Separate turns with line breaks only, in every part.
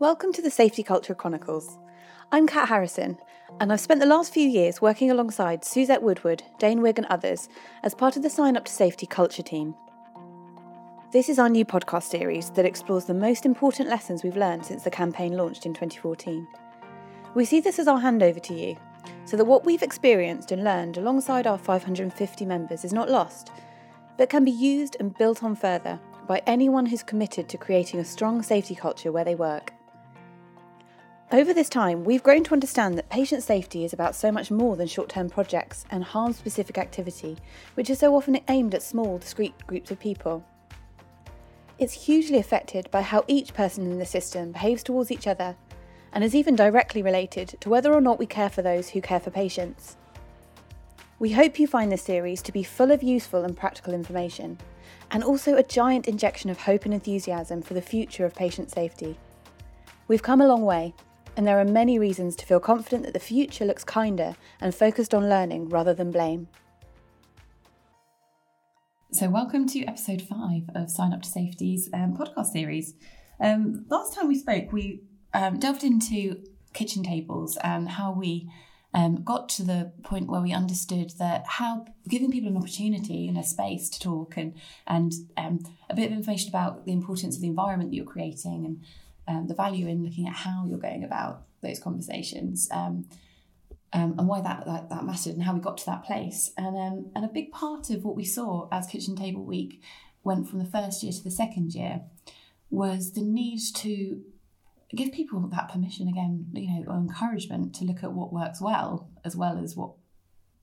Welcome to the Safety Culture Chronicles. I'm Kat Harrison, and I've spent the last few years working alongside Suzette Woodward, Dane Wigg, and others as part of the Sign Up to Safety Culture team. This is our new podcast series that explores the most important lessons we've learned since the campaign launched in 2014. We see this as our handover to you, so that what we've experienced and learned alongside our 550 members is not lost, but can be used and built on further by anyone who's committed to creating a strong safety culture where they work. Over this time, we've grown to understand that patient safety is about so much more than short term projects and harm specific activity, which is so often aimed at small, discrete groups of people. It's hugely affected by how each person in the system behaves towards each other, and is even directly related to whether or not we care for those who care for patients. We hope you find this series to be full of useful and practical information, and also a giant injection of hope and enthusiasm for the future of patient safety. We've come a long way, and there are many reasons to feel confident that the future looks kinder and focused on learning rather than blame.
So, welcome to episode five of Sign Up to Safety's um, podcast series. Um, last time we spoke, we um, delved into kitchen tables and how we um, got to the point where we understood that how giving people an opportunity and a space to talk and and um, a bit of information about the importance of the environment that you're creating and um, the value in looking at how you're going about those conversations um, um, and why that, that, that mattered and how we got to that place. And um, and a big part of what we saw as Kitchen Table Week went from the first year to the second year was the need to give people that permission again, you know, or encouragement to look at what works well as well as what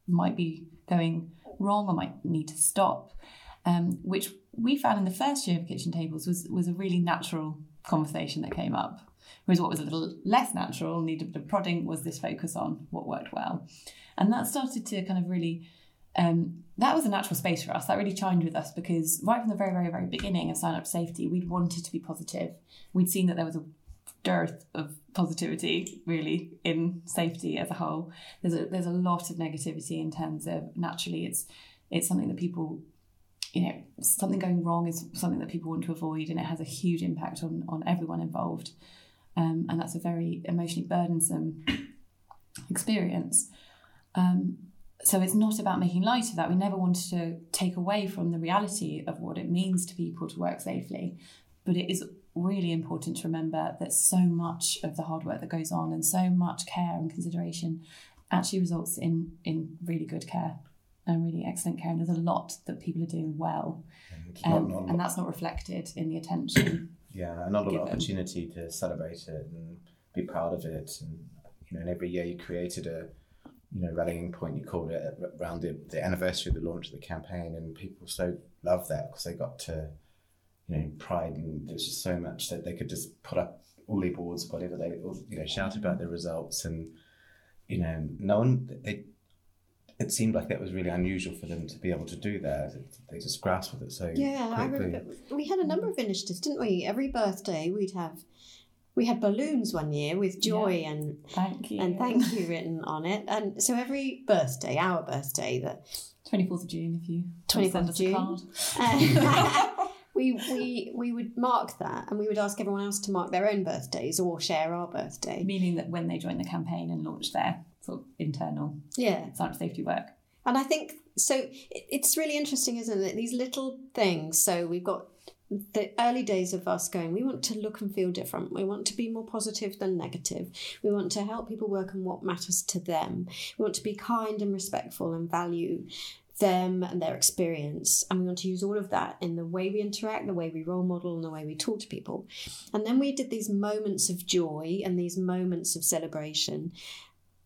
might be going wrong or might need to stop. Um, which we found in the first year of kitchen tables was was a really natural conversation that came up. Whereas what was a little less natural, needed a bit of prodding, was this focus on what worked well. And that started to kind of really, um, that was a natural space for us. That really chimed with us because right from the very, very, very beginning of Sign Up Safety, we'd wanted to be positive. We'd seen that there was a dearth of positivity really in safety as a whole. There's a there's a lot of negativity in terms of naturally it's it's something that people you know something going wrong is something that people want to avoid and it has a huge impact on on everyone involved. Um, and that's a very emotionally burdensome experience. Um, so it's not about making light of that. We never wanted to take away from the reality of what it means to people to work safely. But it is really important to remember that so much of the hard work that goes on and so much care and consideration actually results in in really good care and really excellent care and there's a lot that people are doing well um, not, not, and that's not reflected in the attention
yeah and not a lot of opportunity to celebrate it and be proud of it. And you know and every year you created a you know rallying point you called it around the, the anniversary of the launch of the campaign. And people so love that because they got to you know, pride and there's just so much that they could just put up all their boards, whatever they, you know, shout about their results. And, you know, no one, it, it seemed like that was really unusual for them to be able to do that. They just grasped with it so
yeah. I remember, we had a number of initiatives, didn't we? Every birthday we'd have we had balloons one year with joy yeah. and
thank you
and thank you written on it. And so every birthday, our birthday, that
twenty fourth of June, if you
twenty fourth of June, we we we would mark that and we would ask everyone else to mark their own birthdays or share our birthday
meaning that when they join the campaign and launch their sort of internal
yeah
sign safety work
and i think so it's really interesting isn't it these little things so we've got the early days of us going, we want to look and feel different. We want to be more positive than negative. We want to help people work on what matters to them. We want to be kind and respectful and value them and their experience. And we want to use all of that in the way we interact, the way we role model, and the way we talk to people. And then we did these moments of joy and these moments of celebration.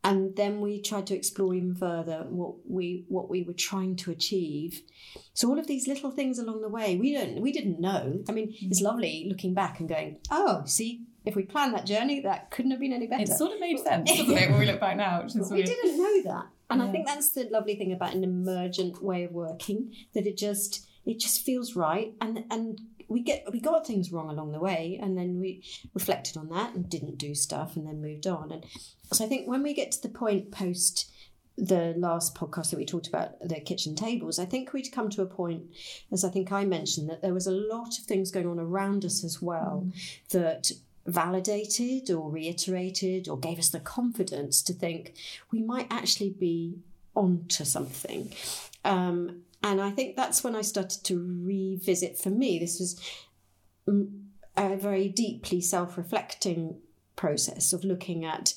And then we tried to explore even further what we what we were trying to achieve. So all of these little things along the way, we don't we didn't know. I mean, mm-hmm. it's lovely looking back and going, oh, see, if we planned that journey, that couldn't have been any better.
It sort of made sense, doesn't it, when we look back now?
which is we didn't know that. And yeah. I think that's the lovely thing about an emergent way of working, that it just it just feels right and and we get we got things wrong along the way and then we reflected on that and didn't do stuff and then moved on. And so I think when we get to the point post the last podcast that we talked about the kitchen tables, I think we'd come to a point, as I think I mentioned, that there was a lot of things going on around us as well mm. that validated or reiterated or gave us the confidence to think we might actually be onto something. Um, and I think that's when I started to revisit for me. This was a very deeply self reflecting process of looking at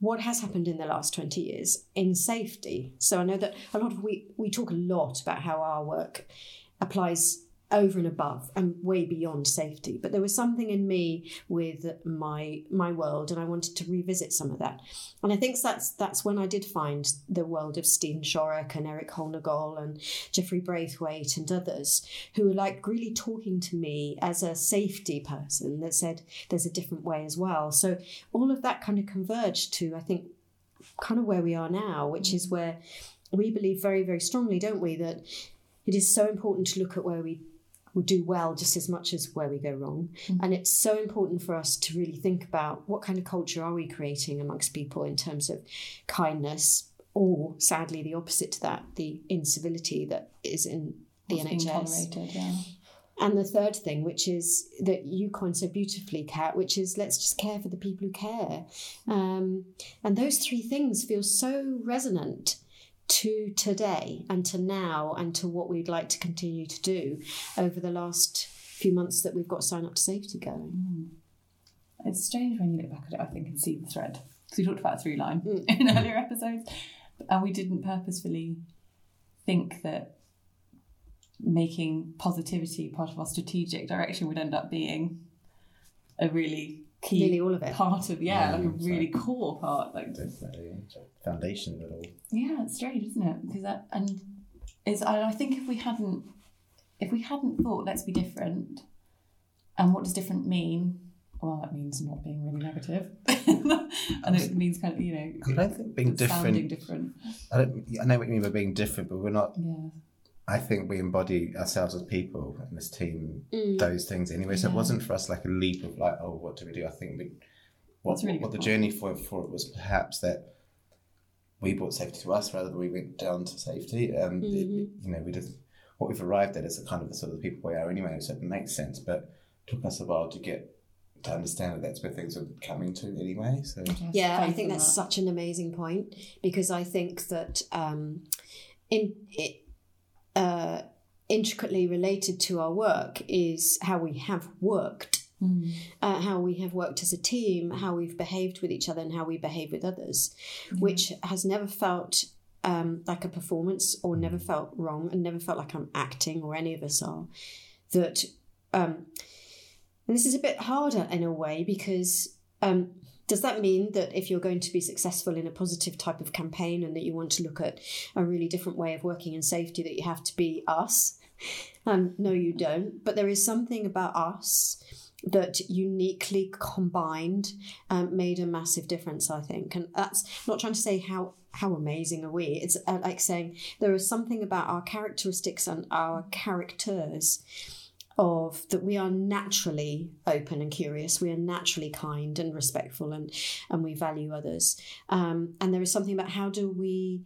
what has happened in the last 20 years in safety. So I know that a lot of we, we talk a lot about how our work applies over and above and way beyond safety. But there was something in me with my my world, and I wanted to revisit some of that. And I think that's that's when I did find the world of Steven Shorrock and Eric Hollnagel and Jeffrey Braithwaite and others who were like really talking to me as a safety person that said there's a different way as well. So all of that kind of converged to I think kind of where we are now, which is where we believe very very strongly, don't we, that it is so important to look at where we will do well just as much as where we go wrong. Mm-hmm. And it's so important for us to really think about what kind of culture are we creating amongst people in terms of kindness, or sadly, the opposite to that, the incivility that is in the
What's
NHS.
Yeah.
And the third thing, which is that you coined so beautifully, Kat, which is let's just care for the people who care. Um, and those three things feel so resonant to today and to now and to what we'd like to continue to do over the last few months that we've got sign up to safety going.
Mm. It's strange when you look back at it, I think, and see the thread. Because we talked about a through line mm. in earlier episodes, and we didn't purposefully think that making positivity part of our strategic direction would end up being a really key
Nearly all of it.
part of yeah, yeah like a really core part like
definitely. Foundation of it all.
Yeah it's strange isn't it? Because that and is I, I think if we hadn't if we hadn't thought let's be different and what does different mean? Well that means not being really negative. And it means kind of you know
I don't think being different
different.
I don't I know what you mean by being different but we're not
yeah
I think we embody ourselves as people and this team, mm. those things anyway. So yeah. it wasn't for us like a leap of like, oh, what do we do? I think we, what, really what the journey for, for it was perhaps that we brought safety to us rather than we went down to safety. Um, mm-hmm. it, you know, we just, what we've arrived at is a kind of the sort of the people we are anyway, so it makes sense, but it took us a while to get to understand that that's where things are coming to anyway. So
yeah, I think that's that. such an amazing point because I think that um, in it, uh, intricately related to our work is how we have worked, mm. uh, how we have worked as a team, how we've behaved with each other, and how we behave with others, which has never felt um, like a performance or never felt wrong and never felt like I'm acting or any of us are. That, um, and this is a bit harder in a way because um, does that mean that if you're going to be successful in a positive type of campaign and that you want to look at a really different way of working in safety, that you have to be us? Um, no, you don't. But there is something about us that uniquely combined um, made a massive difference, I think. And that's not trying to say how how amazing are we. It's uh, like saying there is something about our characteristics and our characters of that we are naturally open and curious. We are naturally kind and respectful and and we value others. Um, and there is something about how do we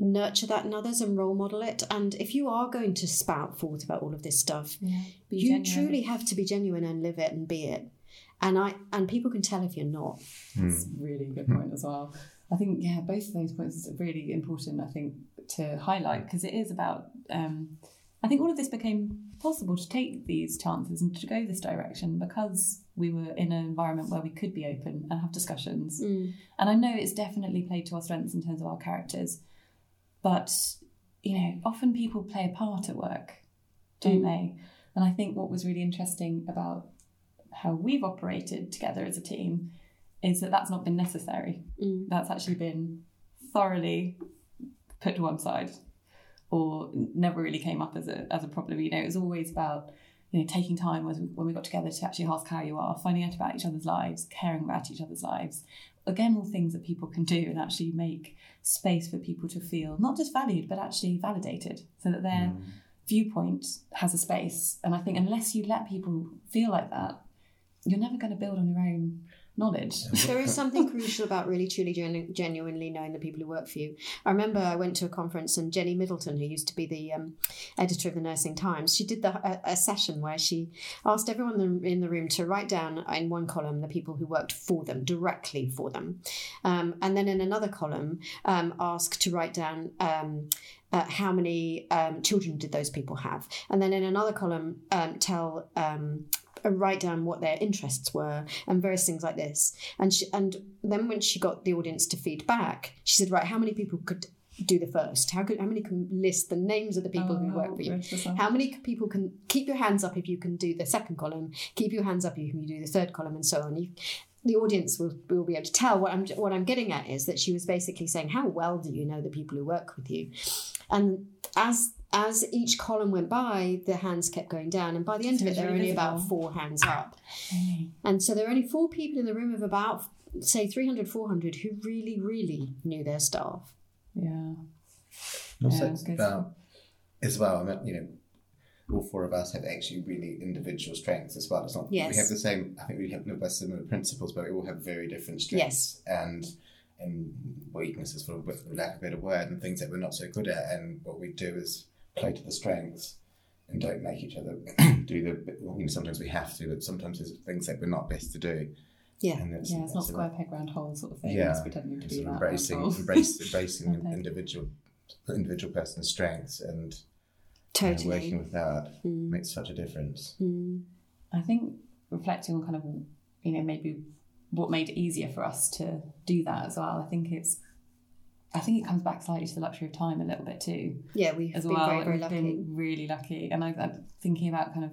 nurture that in others and role model it. And if you are going to spout forth about all of this stuff
yeah,
you genuine. truly have to be genuine and live it and be it. And i and people can tell if you're not.
That's mm. really good point as well. I think yeah both of those points are really important i think to highlight because it is about um, I think all of this became possible to take these chances and to go this direction because we were in an environment where we could be open and have discussions.
Mm.
And I know it's definitely played to our strengths in terms of our characters, but you know, often people play a part at work, don't mm. they? And I think what was really interesting about how we've operated together as a team is that that's not been necessary.
Mm.
That's actually been thoroughly put to one side or never really came up as a as a problem. You know, it was always about you know taking time when we got together to actually ask how you are, finding out about each other's lives, caring about each other's lives. Again, all things that people can do and actually make space for people to feel not just valued but actually validated, so that their mm. viewpoint has a space. And I think unless you let people feel like that, you're never going to build on your own knowledge.
there is something crucial about really truly genu- genuinely knowing the people who work for you. I remember i went to a conference and jenny middleton who used to be the um, editor of the nursing times she did the, a, a session where she asked everyone in the- in the room to write down in one column the people who worked for them directly for them. Um, and then in another column um, ask to write down um, uh, how many um, children did those people have? And then in another column um, tell um, uh, write down what their interests were and various things like this. And she, and then when she got the audience to feed back, she said, right, how many people could do the first? How could how many can list the names of the people
Oh,
who work for you? How many people can keep your hands up if you can do the second column? Keep your hands up if you can do the third column, and so on. You, the audience will, will be able to tell. What I'm what I'm getting at is that she was basically saying, how well do you know the people who work with you? And as as each column went by, the hands kept going down, and by the end
So
of it, there were
really
only about four hands up. And so there were only four people in the room of about, say, 300, 400 who really, really knew their staff.
Yeah.
Also,
Yeah,
it's about as well. I mean, you know, all four of us have actually really individual strengths as well. It's not
Yes.
we have the same. I think we have live by similar principles, but we all have very different strengths and and weaknesses, for lack of a better word, and things that we're not so good at. And what we do is play to the strengths and don't make each other do the. You know, sometimes we have to, but sometimes there's things that we're not best to do.
Yeah.
And it's,
Yeah, it's not
it's
sort
about-
peg round hole sort of thing.
yeah,
It's pretending to be
sort of
that.
embracing, embrace, embracing
Okay.
individual individual person's strengths and
Totally.
working with that
Mm.
makes such a difference.
Mm.
I think reflecting on kind of, you know, maybe what made it easier for us to do that as well. I think it's, I think it comes back slightly to the luxury of time a little bit too,
Yeah, we've
as
been
well.
very, very
We've
lucky.
been really lucky, and I, I'm thinking about kind of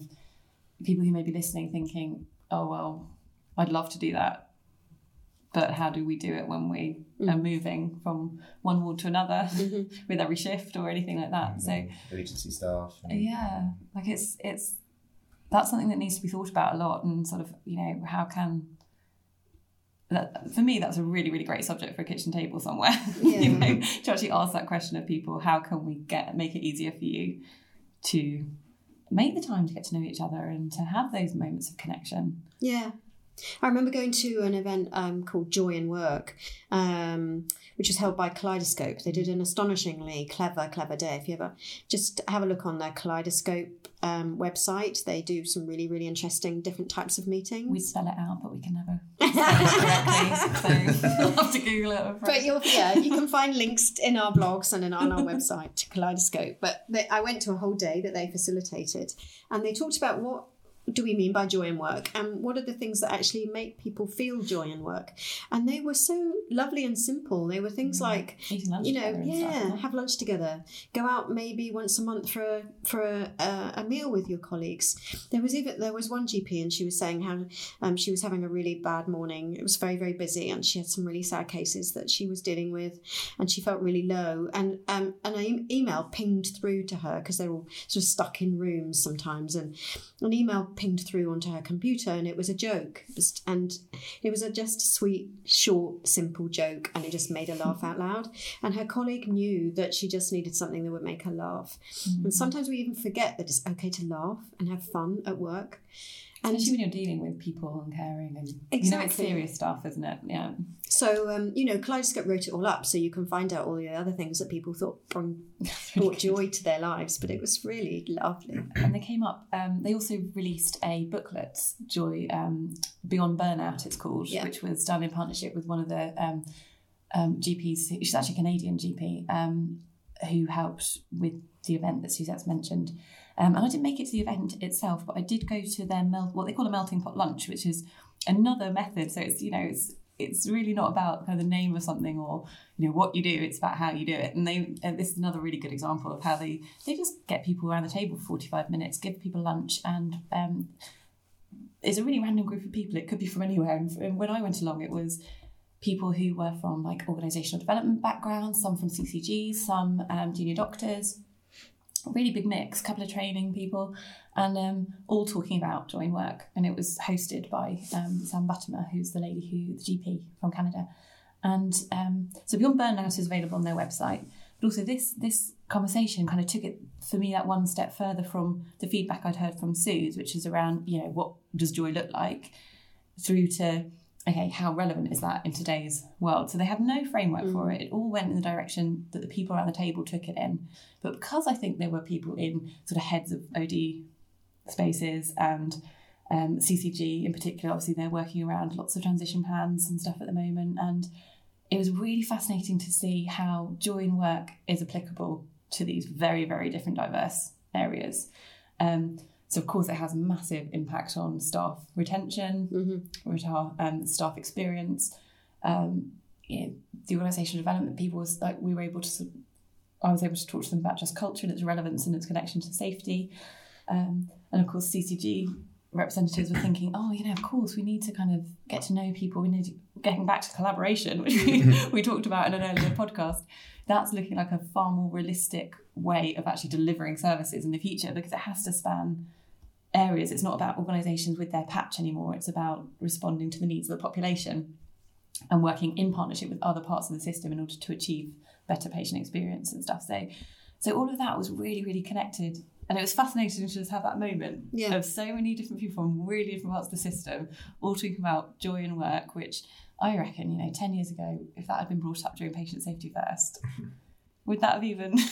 people who may be listening, thinking, "Oh well, I'd love to do that." But how do we do it when we
Mm.
are moving from one ward to another
Mhm.
with every shift or anything like that? So
agency staff. And,
yeah, like it's it's that's something that needs to be thought about a lot, and sort of you know how can that for me that's a really really great subject for a kitchen table somewhere.
Yeah.
you know, to actually ask that question of people: how can we get make it easier for you to make the time to get to know each other and to have those moments of connection?
Yeah. I remember going to an event um, called Joy in Work, um, which was held by Kaleidoscope. They did an astonishingly clever, clever day. If you ever just have a look on their Kaleidoscope um, website, they do some really, really interesting different types of meetings.
We spell it out, but we can never spell it correctly. So I'll have to Google it.
But you'll, yeah, you can find links in our blogs and in, on our website to Kaleidoscope. But they, I went to a whole day that they facilitated, and they talked about what do we mean by joy in work and what are the things that actually make people feel joy in work. And they were so lovely and simple. They were things like
Eating lunch
you know,
and stuff,
yeah, have lunch together. Go out maybe once a month for a, for a, a, a meal with your colleagues. There was even there was one GP, and she was saying how um, she was having a really bad morning. It was very very busy, and she had some really sad cases that she was dealing with, and she felt really low. And um, and an email pinged through to her because they're all sort of stuck in rooms sometimes, and an email pinged through onto her computer, and it was a joke, and it was a just a sweet, short, simple joke, and it just made her laugh out loud. And her colleague knew that she just needed something that would make her laugh. And mm-hmm. sometimes we even forget that it's okay to laugh and have fun at work. And
Especially when you're dealing with people and caring and you know it's serious stuff, isn't it? Yeah.
so, um, you know, Kaleidoscope wrote it all up, so you can find out all the other things that people thought brought, brought joy to their lives. But it was really lovely.
and they came up. Um, they also released a booklet, Joy um, Beyond Burnout, it's called,
Yeah.
which was done in partnership with one of the um, um, GPs. She's actually a Canadian GP um, who helped with the event that Suzette's mentioned. Um, and I didn't make it to the event itself, but I did go to their mel- what they call a melting pot lunch, which is another method. So it's you know it's it's really not about kind of the name of something or you know what you do. It's about how you do it. And they uh, this is another really good example of how they they just get people around the table for forty five minutes, give people lunch, and um, it's a really random group of people. It could be from anywhere. And, and when I went along, it was people who were from like organisational development backgrounds, some from CCGs, some um, junior doctors. Really big mix, couple of training people, and um, all talking about join work. And it was hosted by um, Sam Buttimer, who's the lady who the GP from Canada. And um, so Beyond Burnout is available on their website. But also this this conversation kind of took it for me that one step further from the feedback I'd heard from Suze, which is around, you know, what does joy look like, through to okay, how relevant is that in today's world? So they had no framework for it. It all went in the direction that the people around the table took it in. But because I think there were people in sort of heads of OD spaces and um, CCG in particular, obviously they're working around lots of transition plans and stuff at the moment. And it was really fascinating to see how joy in work is applicable to these very, very different, diverse areas. Um, so, of course, it has massive impact on staff retention, mm-hmm. um, staff experience, um, you know, the organisational development. People was like we were able to. I was able to talk to them about just culture and its relevance and its connection to safety, um, and of course, CCG representatives were thinking, oh, you know, of course, we need to kind of get to know people. We need to, getting back to collaboration, which we, we talked about in an earlier podcast. That's looking like a far more realistic way of actually delivering services in the future because it has to span areas. It's not about organisations with their patch anymore. It's about responding to the needs of the population and working in partnership with other parts of the system in order to achieve better patient experience and stuff. So, so all of that was really, really connected. And it was fascinating to just have that moment
Yeah.
of so many different people from really different parts of the system all talking about joy in work, which I reckon, you know, 10 years ago, if that had been brought up during Patient Safety First, would that have even.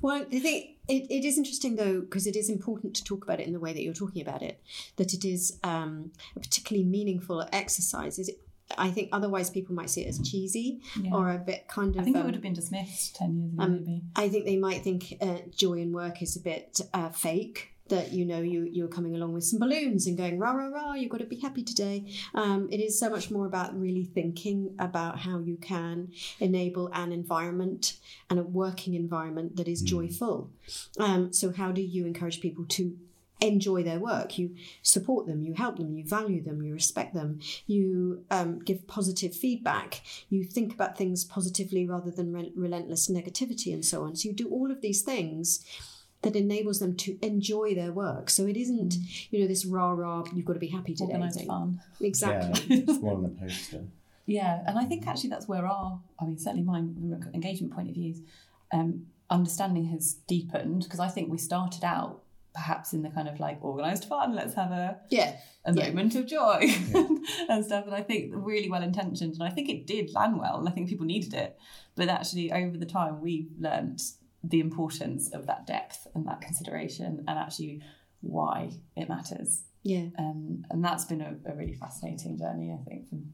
Well, I think it, it is interesting though, because it is important to talk about it in the way that you're talking about it, that it is um, a particularly meaningful exercise. Is it, I think otherwise people might see it as cheesy
Yeah.
or a bit kind of.
I think it
um,
would have been dismissed 10 years ago,
um,
maybe.
I think they might think uh, joy in work is a bit uh, fake. That you know you you're coming along with some balloons and going rah rah rah. You've got to be happy today. Um, it is so much more about really thinking about how you can enable an environment and a working environment that is joyful. Um, so how do you encourage people to enjoy their work you support them you help them you value them you respect them you um, give positive feedback you think about things positively rather than re- relentless negativity and so on so you do all of these things that enables them to enjoy their work so it isn't you know this rah rah you've got to be happy today
Organised
thing.
fun.
exactly
Yeah, it's more on the poster.
Yeah, and I think actually that's where our, I mean, certainly mine from engagement point of view, um, understanding has deepened because I think we started out perhaps in the kind of like organised fun, let's have a,
yeah
a
Yeah.
moment of joy and stuff. And I think really well intentioned, and I think it did land well, and I think people needed it. But actually, over the time, we've learnt the importance of that depth and that consideration, and actually why it matters.
yeah
Um, and that's been a, a really fascinating journey, I think. From,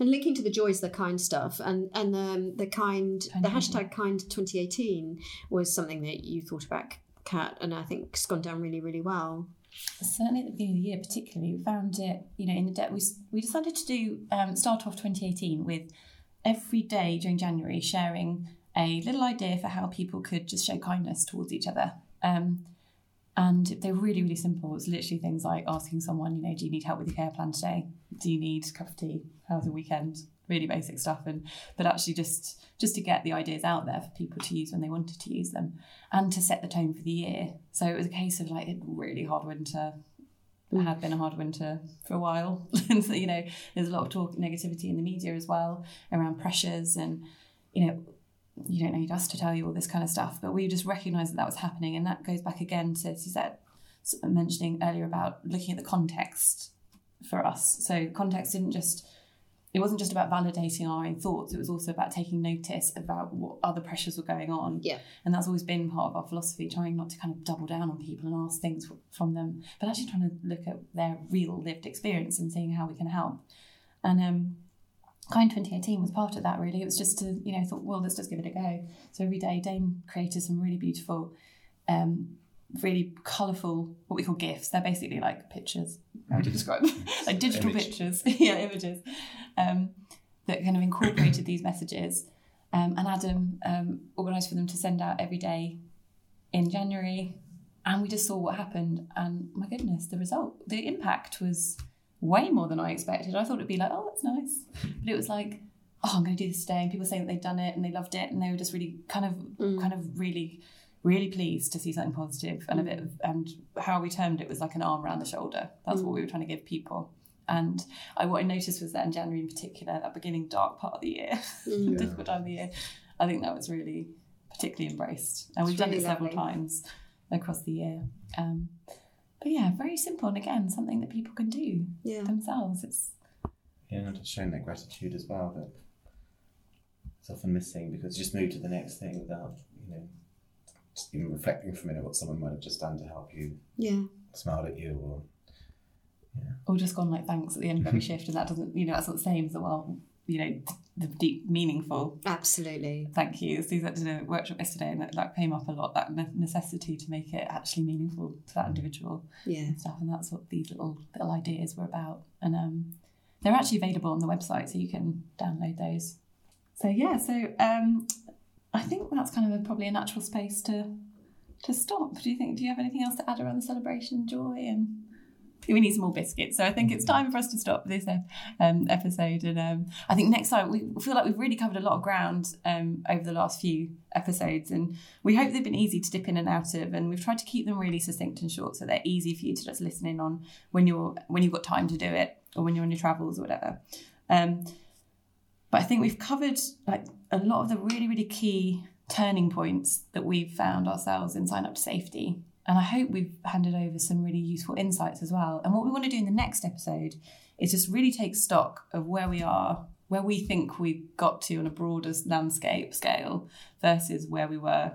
and linking to the joys the kind stuff and and um, the kind the hashtag kind 2018 was something that you thought about kat and i think it's gone down really really well
certainly at the beginning of the year, particularly, we found it. You know, in the debt, we we decided to do um, start off 2018 with every day during January sharing a little idea for how people could just show kindness towards each other. Um, and they were really, really simple. It's literally things like asking someone, you know, do you need help with your care plan today? Do you need a cup of tea? How's the weekend? Really basic stuff. And but actually just just to get the ideas out there for people to use when they wanted to use them and to set the tone for the year. So it was a case of like a really hard winter. It had been a hard winter for a while. and so, you know, there's a lot of talk negativity in the media as well around pressures and, you know, you don't need us to tell you all this kind of stuff, but we just recognised that that was happening, and that goes back again to Suzette mentioning earlier about looking at the context for us. So context didn't just it wasn't just about validating our own thoughts; it was also about taking notice about what other pressures were going on.
Yeah.
and that's always been part of our philosophy, trying not to kind of double down on people and ask things from them, but actually trying to look at their real lived experience and seeing how we can help. And um, Kind 2018 was part of that really. It was just to, you know, thought, well, let's just give it a go. So every day, Dane created some really beautiful, um, really colourful, what we call GIFs. They're basically like pictures. How would you describe them? like digital
Image.
pictures, yeah, images, um, that kind of incorporated these messages. Um, and Adam um, organised for them to send out every day in January. And we just saw what happened. And my goodness, the result, the impact was way more than I expected. I thought it'd be like, oh, that's nice. Hmm. But it was like, oh, I'm going to do this today. And people saying that they'd done it and they loved it. And they were just really kind of, mm. kind of really, really pleased to see something positive and a bit of, and how we termed it was like an arm around the shoulder. That's what mm. we were trying to give people. And I, what I noticed was that in January in particular, that beginning dark part of the year, mm. difficult time of the year, I think that was really particularly embraced. And we've done
really
it several times across the year. Um, but yeah, very simple. And again, something that people can do
Yeah.
themselves. It's
Yeah, and just showing that gratitude as well that it's often missing because you just move to the next thing without, you know, just even reflecting for a minute what someone might have just done to help you,
Yeah.
smiled at you, or Yeah.
or just gone like thanks at the end of every shift, and that doesn't, you know, that's not the same as the well, you know, the deep, meaningful
Absolutely.
thank you. Suzette did a workshop yesterday, and that, came up a lot. That ne- necessity to make it actually meaningful to that individual
Yeah.
and stuff, and that's what these little little ideas were about. And um, they're actually available on the website, so you can download those. So yeah, so um, I think that's kind of a, probably a natural space to to stop. Do you think? Do you have anything else to add around the celebration, joy, and we need some more biscuits. So I think it's time for us to stop this um, episode. And um, I think next time we feel like we've really covered a lot of ground um, over the last few episodes, and we hope they've been easy to dip in and out of. And we've tried to keep them really succinct and short, so they're easy for you to just listen in on when you're when you've got time to do it, or when you're on your travels or whatever. Um, but I think we've covered like a lot of the really really key turning points that we've found ourselves in sign up to safety and I hope we've handed over some really useful insights as well. And what we want to do in the next episode is just really take stock of where we are, where we think we got to on a broader landscape scale versus where we were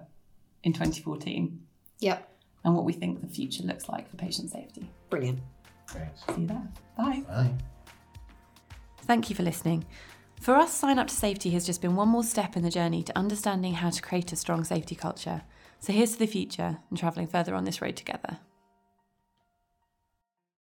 in 2014,
Yep.
and what we think the future looks like for patient safety.
Brilliant.
great.
See you there. Bye.
Bye.
Thank you for listening. For us, Sign Up to Safety has just been one more step in the journey to understanding how to create a strong safety culture. So here's to the future and travelling further on this road together.